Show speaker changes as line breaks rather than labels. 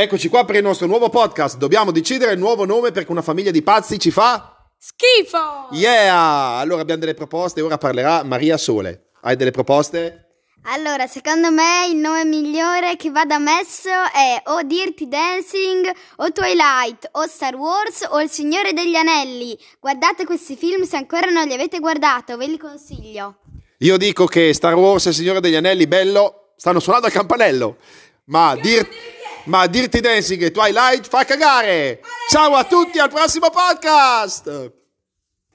Eccoci qua per il nostro nuovo podcast. Dobbiamo decidere il nuovo nome perché una famiglia di pazzi ci fa
Schifo!
Yeah! Allora abbiamo delle proposte, ora parlerà Maria Sole. Hai delle proposte?
Allora, secondo me il nome migliore che vada messo è o Dirty Dancing, o Twilight, o Star Wars, o Il Signore degli Anelli. Guardate questi film se ancora non li avete guardato, ve li consiglio.
Io dico che Star Wars e Il Signore degli Anelli, bello, stanno suonando al campanello. Ma, dir- ma Dirty Dancing e Twilight fa cagare. Ciao a tutti, al prossimo podcast!